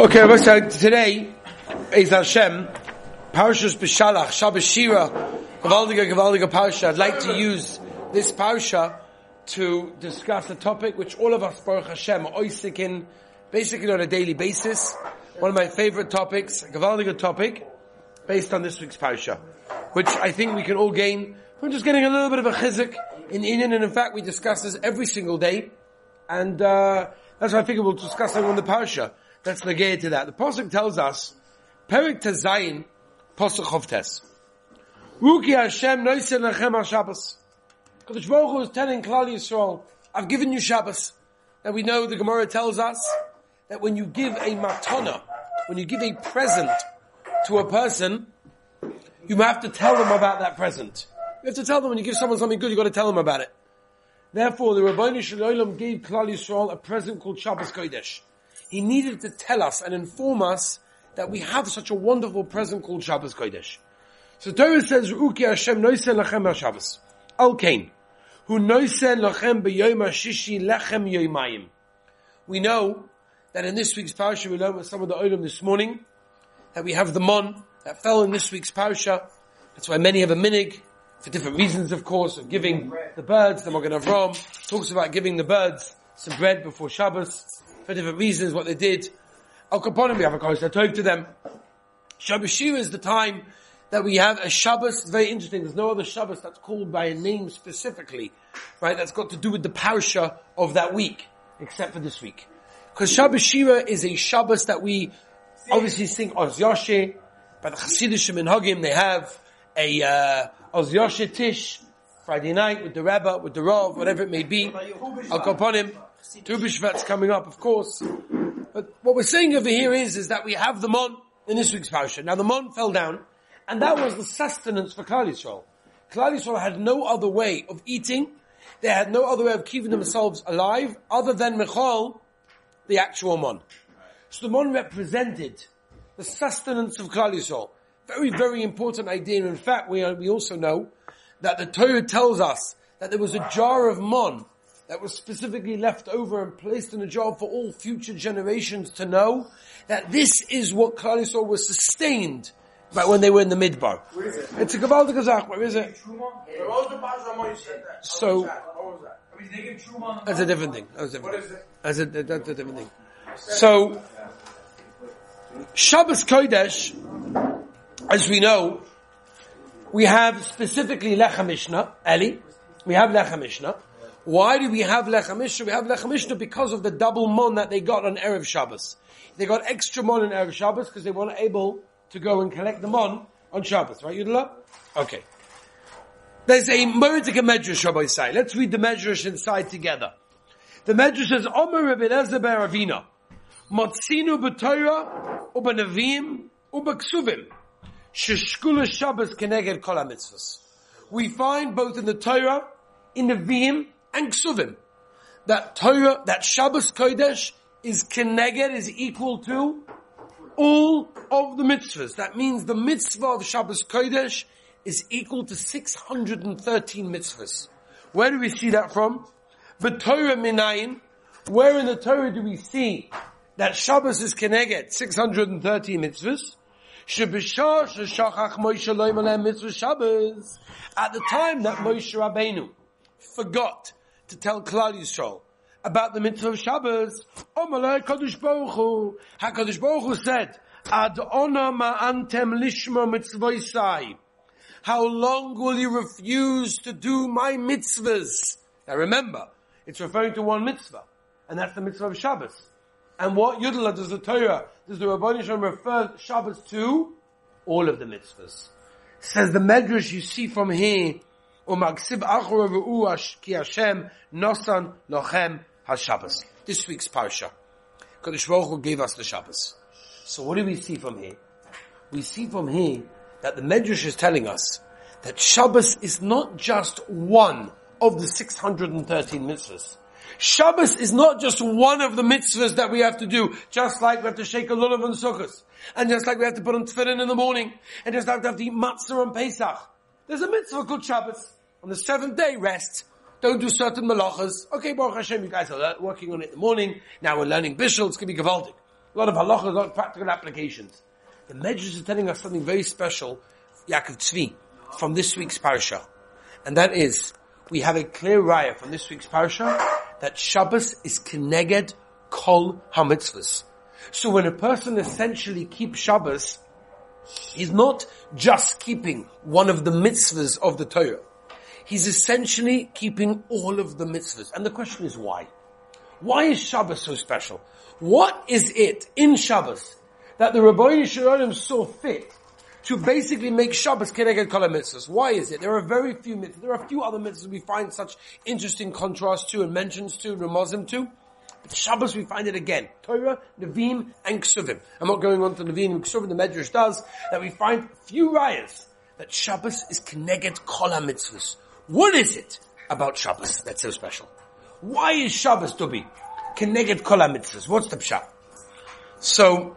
Okay, so today is Hashem, Parshas B'Shalach, Shabbos Shira, Gavaldiga, Gavaldiga Parsha. I'd like to use this Parsha to discuss a topic which all of us, Baruch Hashem, are in basically on a daily basis. One of my favorite topics, Gavaldiga topic, based on this week's Parsha, which I think we can all gain from just getting a little bit of a chizik in Inyan, and in fact we discuss this every single day, and uh, that's why I figure we'll discuss it on the Parsha. That's the gate to that. The Pasuk tells us, Perik Tezayin, Pasuk Chovtes. Ruki Hashem noisen lechem ha-Shabbos. Kadosh Baruch Hu is telling Klal Yisrael, I've given you Shabbos. And we know the Gemara tells us that when you give a matana, when you give a present to a person, you have to tell them about that present. You have to tell them when you give someone something good, you've got to tell them about it. Therefore, the Rabbi Shalom gave Klal Yisrael a present called Shabbos Kodesh. He needed to tell us and inform us that we have such a wonderful present called Shabbos Kodesh. So Torah says, Uki Hashem noisen lachem ha-Shabbos. Al Kain. Noisen lachem b'yoyim ha-shishi lechem. We know that in this week's parasha, we learned with some of the olim this morning, that we have the mon that fell in this week's parasha. That's why many have a minig, for different reasons of course, of giving the birds, the Magen Avram talks about giving the birds some bread before Shabbos for different reasons, what they did. Al Kaponim, we have a Kodesh Tov to them. Shabbos Shira is the time that we have a Shabbos. It's very interesting. There's no other Shabbos that's called by a name specifically, right? That's got to do with the parasha of that week, except for this week. Because Shabbos Shira is a Shabbos that we obviously sing Oz Yoshe. By the Hasidic and Hagim, they have a uh, Oz Yoshe Tish Friday night with the Rebbe, with the Rav, whatever it may be. Al Kaponim. Tu B'Shvat's coming up, of course. But what we're saying over here is, is that we have the Mon in this week's parasha. Now the Mon fell down, and that was the sustenance for Klal Yisrael. Klal Yisrael had no other way of eating. They had no other way of keeping themselves alive other than Michal, the actual Mon. So the Mon represented the sustenance of Klal Yisrael. Very, very important idea. And in fact, we, we also know that the Torah tells us that there was a jar of Mon that was specifically left over and placed in a jar for all future generations to know that this is what Klal Yisrael was sustained by when they were in the Midbar. It's a Gavaldik Gazach, where is it? So, that's a different thing. That's a different thing. That's a, that's a different thing. So, Shabbos Kodesh, as we know, we have specifically Lecha Mishnah, Eli, we have Lecha Mishnah, why do we have Lechem Mishnah? We have Lechem Mishnah because of the double mon that they got on Erev Shabbos. They got extra mon on Erev Shabbos because they weren't able to go and collect the mon on Shabbos, right, Yudala? Okay. There's a Meritic Medrash, Rabbi say. Let's read the Medrash inside together. The Medrash says, Omer Rabbi Elazar Beravina, Motzinu b'Torah, u'b'Nevim, u'b'Ksuvim, sheshkula Shabbos keneged kol. We find both in the Torah, in the Vim, and Ksuvim. That Torah, that Shabbos Kodesh is Keneged, is equal to all of the mitzvahs. That means the mitzvah of Shabbos Kodesh is equal to 613 mitzvahs. Where do we see that from? The Torah Minayin. Where in the Torah do we see that Shabbos is Keneged, 613 mitzvahs? At the time that Moshe Rabbeinu forgot to tell Klal Yisrael about the mitzvah of Shabbos, Omalai Kadosh Baruch Hu, HaKadosh Baruch Hu said, Ad ona ma'antem lishma mitzvah How long will you refuse to do my mitzvahs? Now remember, it's referring to one mitzvah, and that's the mitzvah of Shabbos. And what Yudala does the Torah, does the Rabbanah Shalom refer Shabbos to? All of the mitzvahs. Says the Medrash you see from here, Achor ki Hashem nosan lochem ha-Shabbos. This week's parsha. Kodesh Baruch gave us the Shabbos. So what do we see from here? We see from here that the Medrash is telling us that Shabbos is not just one of the 613 mitzvahs. Shabbos is not just one of the mitzvahs that we have to do, just like we have to shake a lulav on Sukkot, and just like we have to put on tefillin in the morning, and just like we have to eat matzah on Pesach. There's a mitzvah called Shabbos. On the seventh day, rest. Don't do certain malachas. Okay, Baruch Hashem, you guys are working on it in the morning. Now we're learning bishul. It's going to be gavaldik. A lot of halacha, a lot of practical applications. The Medrash is telling us something very special, Yaakov Tzvi, from this week's parasha. And that is, we have a clear raya from this week's parasha that Shabbos is keneged kol hamitzvahs. So when a person essentially keeps Shabbos, he's not just keeping one of the mitzvahs of the Torah. He's essentially keeping all of the mitzvahs. And the question is why? Why is Shabbos so special? What is it in Shabbos that the Rabbi Shalom saw fit to basically make Shabbos Keneged Kol mitzvahs. Why is it? There are very few mitzvahs. There are a few other mitzvahs we find such interesting contrast to and mentions to, Ramazim to. But Shabbos we find it again. Torah, Nevi'im, and Ksuvim. I'm not going on to Nevi'im and Ksuvim, the Medrash does, that we find few rayas that Shabbos is Keneged Kol mitzvahs. What is it about Shabbos that's so special? Why is Shabbos to be Keneged Kol mitzvahs? What's the pshat? So,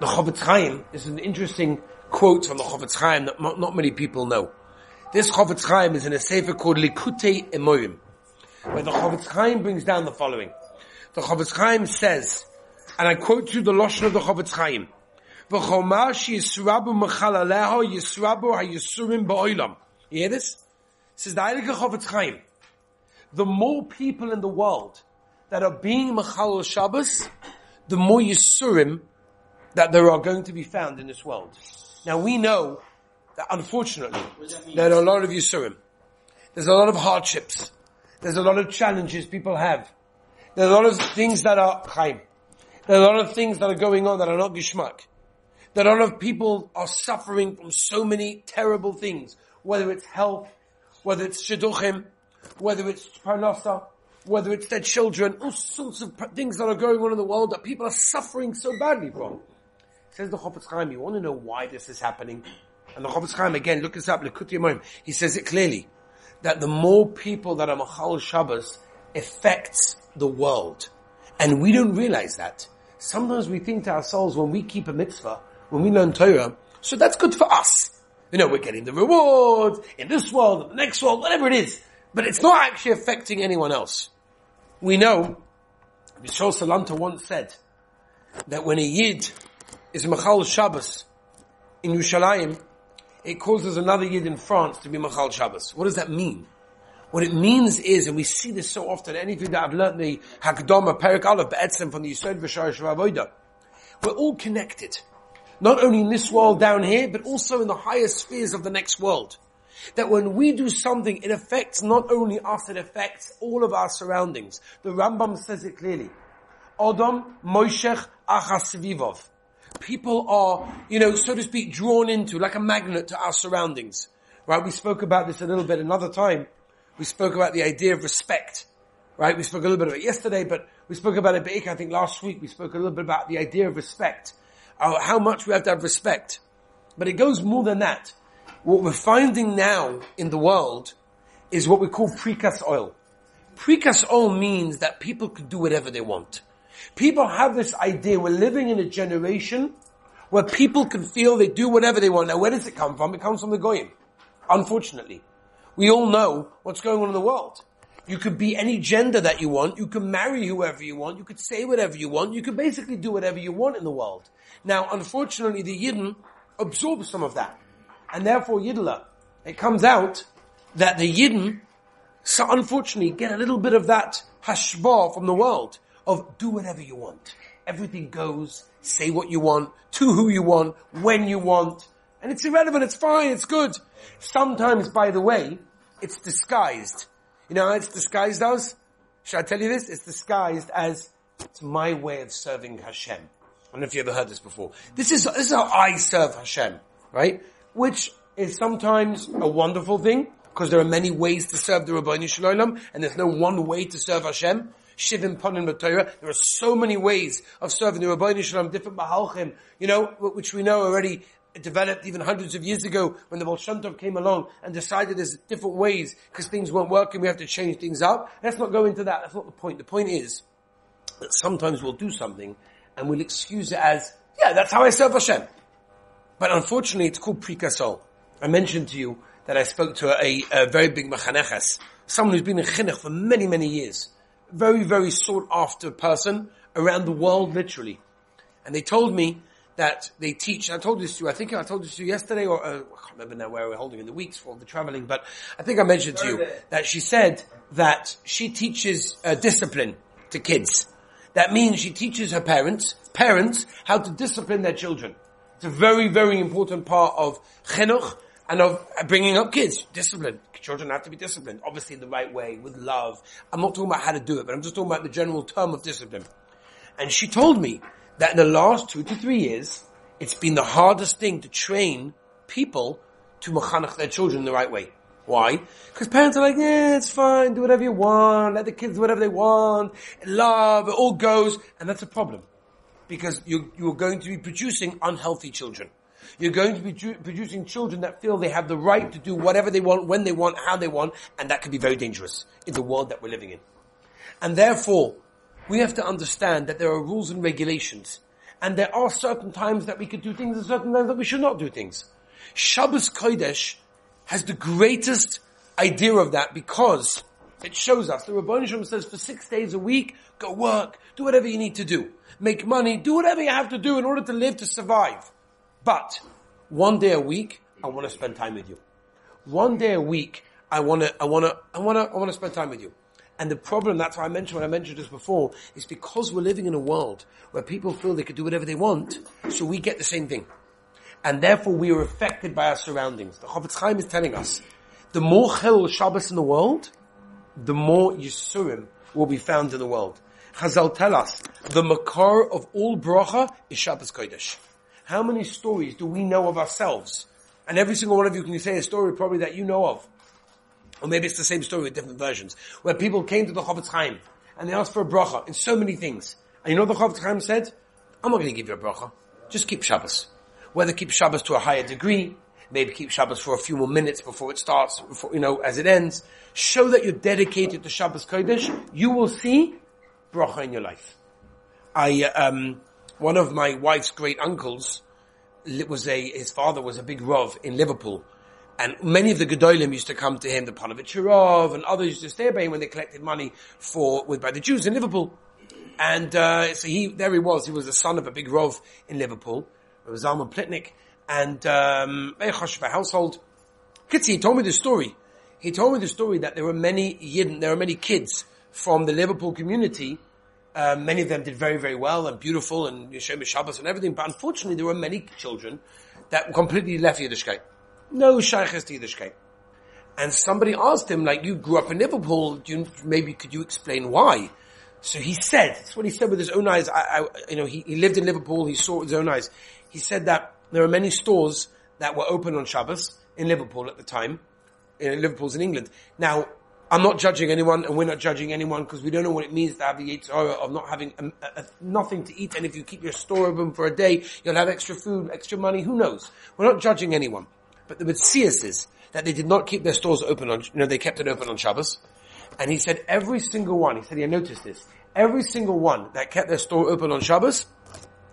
the Chofetz Chaim is an interesting quote from the Chofetz Chaim that not many people know. This Chofetz Chaim is in a sefer called Likutei Emorim, where the Chofetz Chaim brings down the following. The Chofetz Chaim says, and I quote you the Lashon of the Chofetz Chaim, V'chomash yisrabu mechalaleho yisrabu ha-yisurim. You hear this? It says the Heilige Chofetz Chaim, the more people in the world that are being mechalal Shabbos, the more yisurim that there are going to be found in this world. Now we know that unfortunately there are a lot of Yisurim. There's a lot of hardships. There's a lot of challenges people have. There's a lot of things that are chaim. There are a lot of things that are going on that are not gishmak. That a lot of people are suffering from so many terrible things, whether it's health, whether it's shidduchim, whether it's parnasa, whether it's their children, all sorts of things that are going on in the world that people are suffering so badly from. Says the Chofetz Chaim, you want to know why this is happening? And the Chofetz Chaim, again, look this up, Likutei he says it clearly, that the more people that are Machal Shabbos affects the world. And we don't realize that. Sometimes we think to ourselves when we keep a mitzvah, when we learn Torah, so that's good for us. You know, we're getting the reward in this world, the next world, whatever it is. But it's not actually affecting anyone else. We know, Bishol Salanta once said, that when a Yid is Machal Shabbos in Yerushalayim, it causes another Yid in France to be Machal Shabbos. What does that mean? What it means is, and we see this so often, anything that I've learned the Hakdama, Perik Aleph, Be'etzem from the Yisod V'Sharish Ravoida, we're all connected. Not only in this world down here, but also in the higher spheres of the next world. That when we do something, it affects not only us, it affects all of our surroundings. The Rambam says it clearly. Odom Moishech Achasvivov people are, you know, so to speak, drawn into, like a magnet to our surroundings. Right? We spoke about this a little bit another time. We spoke about the idea of respect. Right? We spoke a little bit of it yesterday, but we spoke about it, I think last week. We spoke a little bit about the idea of respect. Uh, how much we have to have respect. But it goes more than that. What we're finding now in the world is what we call precast oil. Precast oil means that people can do whatever they want. People have this idea, we're living in a generation where people can feel they do whatever they want. Now where does it come from? It comes from the Goyim. Unfortunately. We all know what's going on in the world. You could be any gender that you want. You can marry whoever you want. You could say whatever you want. You could basically do whatever you want in the world. Now, unfortunately, the Yidden absorb some of that. And therefore, Yidla, it comes out that the Yidden, so unfortunately, get a little bit of that hashbah from the world of do whatever you want. Everything goes, say what you want, to who you want, when you want, and it's irrelevant, it's fine, it's good. Sometimes, by the way, it's disguised. You know it's disguised as? Should I tell you this? It's disguised as, it's my way of serving Hashem. I don't know if you ever heard this before. This is, this is how I serve Hashem, right? Which is sometimes a wonderful thing, because there are many ways to serve the Rabbi Shalom, and there's no one way to serve Hashem. Shivim Panim B'Torah. There are so many ways of serving the Rabbi Shalom, different Mahalchim, you know, which we know already developed even hundreds of years ago when the Baal came along and decided there's different ways because things weren't working, we have to change things up. Let's not go into that. That's not the point. The point is that sometimes we'll do something and we'll excuse it as, yeah, that's how I serve Hashem. But unfortunately, it's called prikasol. I mentioned to you that I spoke to a, a very big mechaneches, someone who's been in chinuch for many, many years very, very sought after person, around the world, literally. And they told me that they teach, I told this to you, I think I told this to you yesterday, or uh, I can't remember now where we're holding in the weeks for the traveling, but I think I mentioned to you that she said that she teaches uh, discipline to kids. That means she teaches her parents, parents, how to discipline their children. It's a very, very important part of chinuch and of bringing up kids. Discipline. Children have to be disciplined. Obviously in the right way, with love. I'm not talking about how to do it, but I'm just talking about the general term of discipline. And she told me that in the last two to three years, it's been the hardest thing to train people to machanach their children the right way. Why? Because parents are like, yeah, it's fine, do whatever you want, let the kids do whatever they want, love, it all goes, and that's a problem. Because you, you're going to be producing unhealthy children. You're going to be ju- producing children that feel they have the right to do whatever they want, when they want, how they want, and that can be very dangerous in the world that we're living in. And therefore, we have to understand that there are rules and regulations. And there are certain times that we could do things and certain times that we should not do things. Shabbos Kodesh has the greatest idea of that because it shows us. The Rabban says for six days a week, go work, do whatever you need to do. Make money, do whatever you have to do in order to live, to survive. But one day a week, I want to spend time with you. One day a week, I want to, I want to, I want to, I want to spend time with you. And the problem, that's why I mentioned what I mentioned just before, is because we're living in a world where people feel they could do whatever they want, so we get the same thing. And therefore we are affected by our surroundings. The Chofetz Chaim is telling us, the more Chil Shabbos in the world, the more Yisurim will be found in the world. Chazal tell us, the makar of all bracha is Shabbos Kodesh. How many stories do we know of ourselves? And every single one of you can say a story probably that you know of. Or maybe it's the same story with different versions. Where people came to the Chofetz Chaim and they asked for a bracha in so many things. And you know what the Chofetz Chaim said? I'm not going to give you a bracha. Just keep Shabbos. Whether keep Shabbos to a higher degree, maybe keep Shabbos for a few more minutes before it starts, before, you know, as it ends. Show that you're dedicated to Shabbos Kodesh. You will see bracha in your life. I, um, one of my wife's great uncles was a, his father was a big Rav in Liverpool. And many of the Gedolim used to come to him, the Panovich and others used to stay by him when they collected money for, with, by the Jews in Liverpool. And, uh, so he, there he was, he was the son of a big Rav in Liverpool. It was Zalman Plitnik. And, um, a household. Kitzi, he told me the story. He told me the story that there were many Yidden, there were many kids from the Liverpool community uh, many of them did very, very well and beautiful and Yeshem Shabbos and everything, but unfortunately there were many children that completely left Yiddishkeit. No shaykhs to Yiddishkeit. And somebody asked him, like, you grew up in Liverpool, you, maybe could you explain why? So he said, that's what he said with his own eyes. I, I, you know, he, he lived in Liverpool, he saw it with his own eyes. He said that there are many stores that were open on Shabbos in Liverpool at the time. In Liverpool's in England. Now, I'm not judging anyone, and we're not judging anyone because we don't know what it means to have the Yitzhara of not having um, a, a, nothing to eat. And if you keep your store open for a day, you'll have extra food, extra money. Who knows? We're not judging anyone. But the Mitzias is that they did not keep their stores open on, you know, they kept it open on Shabbos. And he said every single one, he said, he noticed this, every single one that kept their store open on Shabbos,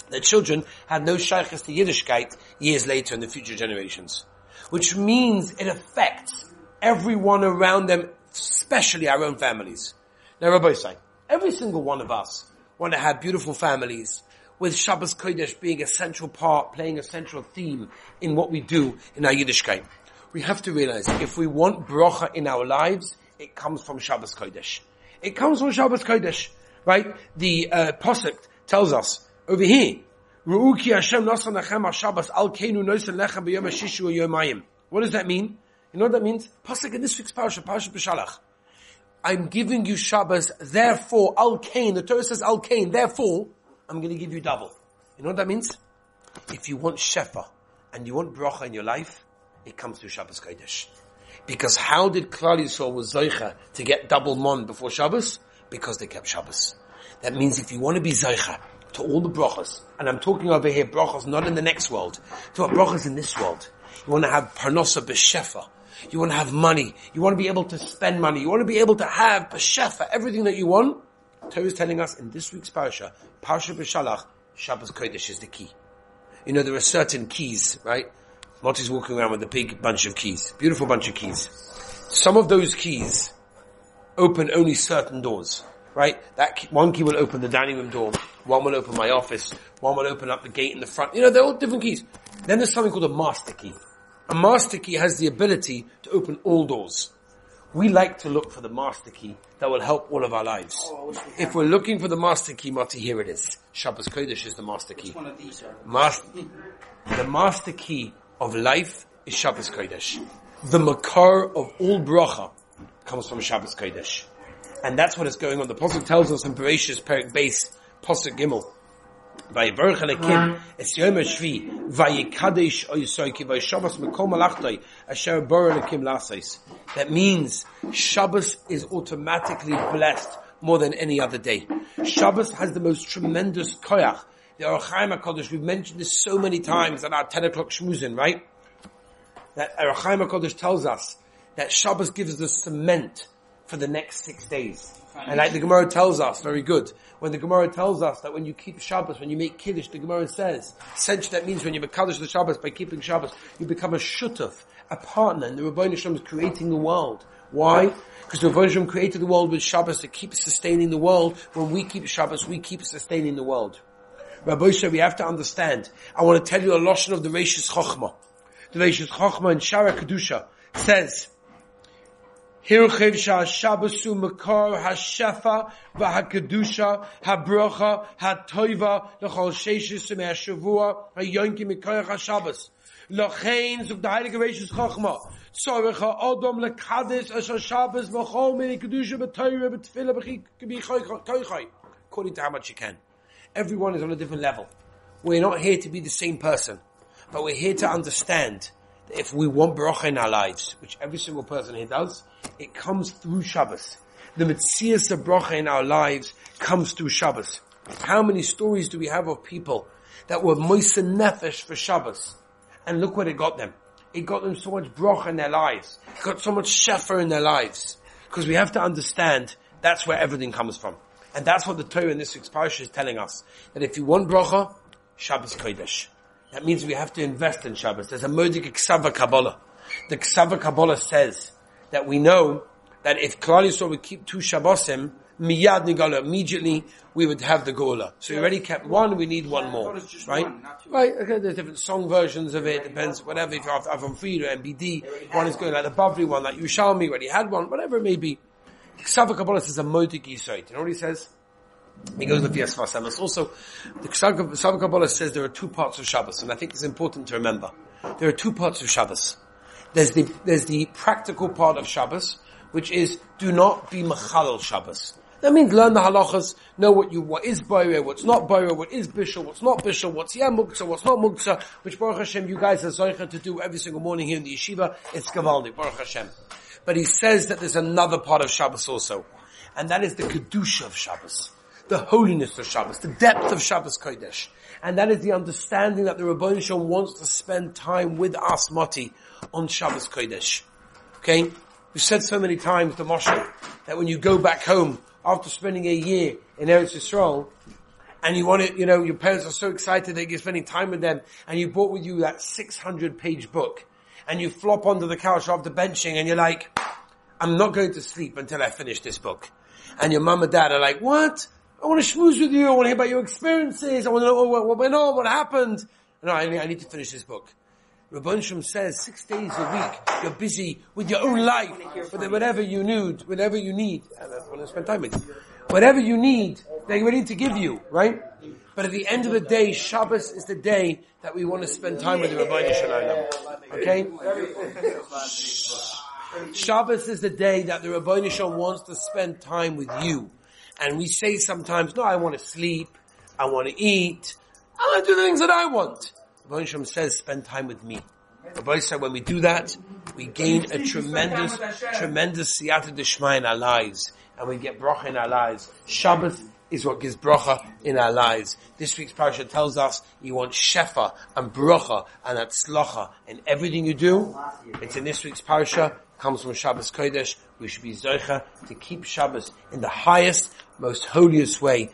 their children had no shaykhs to Yiddishkeit years later in the future generations. Which means it affects everyone around them especially our own families. Now, Rabbi say, every single one of us want to have beautiful families with Shabbos Kodesh being a central part, playing a central theme in what we do in our Yiddishkeit. We have to realize if we want bracha in our lives, it comes from Shabbos Kodesh. It comes from Shabbos Kodesh, right? The uh, Pasuk tells us over here, What does that mean? You know what that means? Pasuk in this week's parasha, parasha b'shalach. I'm giving you Shabbos, therefore, Al Kain, the Torah says Al Kain, therefore, I'm going to give you double. You know what that means? If you want Shefa, and you want bracha in your life, it comes through Shabbos Kodesh. Because how did Klal Yisrael was Zoicha to get double mon before Shabbos? Because they kept Shabbos. That means if you want to be Zoicha to all the brachas, and I'm talking over here brachas not in the next world, to brachas in this world, you want to have parnosa b'shefa, you want to have money. You want to be able to spend money. You want to be able to have for everything that you want. Torah is telling us in this week's parasha, Parasha B'Shalach, Shabbos Kodesh is the key. You know, there are certain keys, right? Monty's walking around with a big bunch of keys. Beautiful bunch of keys. Some of those keys open only certain doors, right? That key, one key will open the dining room door. One will open my office. One will open up the gate in the front. You know, they're all different keys. Then there's something called a master key. A master key has the ability to open all doors. We like to look for the master key that will help all of our lives. Oh, If we're looking for the master key, Mati, here it is. Shabbos Kodesh is the master key. One of these are. Mas- the master key of life is Shabbos Kodesh. The makar of all bracha comes from Shabbos Kodesh. And that's what is going on. The Pasuk tells us in Bereshis Perik Base, Pasuk Gimel, Vayivarech Alekim, Es Yom HaShvi, Vayikadesh Oysoi, Ki Vayishabbos Mekom Malachtoi, Asher Bar Alekim Lasais. That means Shabbos is automatically blessed more than any other day. Shabbos has the most tremendous koyach. The Ohr HaChaim HaKadosh, we've mentioned this so many times at our 10 o'clock shmuzin, right? That Ohr HaChaim HaKadosh tells us that Shabbos gives us cement for the next six days. And like the Gemara tells us, very good, when the Gemara tells us that when you keep Shabbos, when you make Kiddush, the Gemara says, essentially that means when you Kaddish the Shabbos by keeping Shabbos, you become a shutuf, a partner, and the Rabbi Shalom is creating the world. Why? Because the Rabbi Shalom created the world with Shabbos to keep sustaining the world. When we keep Shabbos, we keep sustaining the world. Rabbi Yisrael, we have to understand. I want to tell you a lotion of the Reishis Chochmah. The Reishis Chochmah in Shara Kedusha says, Hirchiv Shabbos Makar Hashefa V'Hakedusha Habrocha Hatoiva L'chol Sheishis Me'Shavua Hayonki Mikar HaShabbos Lochein Zug the Heilige Reishis Chochmah Tzorech HaOdom Lekadis Asher Shabbos V'chol Mini Kedusha B'Torah B'Tfilah B'Choi According to how much you can. Everyone is on a different level. We're not here to be the same person, but we're here to understand if we want bracha in our lives, which every single person here does, it comes through Shabbos. The mitzias of bracha in our lives comes through Shabbos. How many stories do we have of people that were moisa nefesh for Shabbos? And look what it got them. It got them so much bracha in their lives. It got so much shefer in their lives. Because we have to understand that's where everything comes from. And that's what the Torah in this week's parasha is telling us. That if you want bracha, Shabbos Kodesh. That means we have to invest in Shabbos. There's a modik Ksava Kabbalah. The Ksava Kabbalah says that we know that if Klal Yisrael would keep two Shabbosim, miyad nigala, immediately we would have the Gola. So we already kept one, we need one more. Right? Right, okay, there's different song versions of it, depends, whatever, if you're Avraham Fried or MBD, one is going like the Bavli one, like Yushalmi, already had one, whatever it may be. Ksava Kabbalah says a modik Yisrael. You know what he says? He goes with the Yasvas Emes. Also, the Ksava Kabbalah says there are two parts of Shabbos, and I think it's important to remember. There are two parts of Shabbos. There's the, there's the practical part of Shabbos, which is do not be Machalal Shabbos. That means learn the halachas, know what you, what is Boyer, what's not Boyer, what is Bishul, what's not Bishul, what's Yam Muktzah, what's not Muktzah, which Baruch Hashem you guys are Zoicha to do every single morning here in the yeshiva, it's Gavaldi, Baruch Hashem. But he says that there's another part of Shabbos also, and that is the Kedusha of Shabbos the holiness of Shabbos, the depth of Shabbos Kodesh. And that is the understanding that the Rabban Shalom wants to spend time with us, Mati, on Shabbos Kodesh. Okay? We've said so many times, to Moshe, that when you go back home after spending a year in Eretz Yisrael, and you want it, you know, your parents are so excited that you're spending time with them, and you brought with you that 600 page book, and you flop onto the couch after benching, and you're like, I'm not going to sleep until I finish this book. And your mum and dad are like, what? I want to schmooze with you. I want to hear about your experiences. I want to know what, went on, what happened. No, I, need- I need to finish this book. Rabban Shem says six days a week you're busy with your own life, with whatever you need, whatever you need. And that's what I spend time with. Whatever you need, they're ready to give you, right? But at the end of the day, Shabbos is the day that we want to spend time with the Rabbi. Okay? Shabbos is the day that the Rabbi Shalom wants to spend time with you. And we say sometimes, no, I want to sleep, I want to eat, I want to do the things that I want. Rabbi Shalom says, spend time with me. Rabbi said, when we do that, we gain a tremendous, tremendous siyata d'shma in our lives, and we get bracha in our lives. Shabbos is what gives bracha in our lives. This week's parasha tells us you want shefa and bracha and atzlacha in everything you do. It's in this week's parasha, comes from Shabbos Kodesh. We should be zoicha to keep Shabbos in the highest, most holiest way.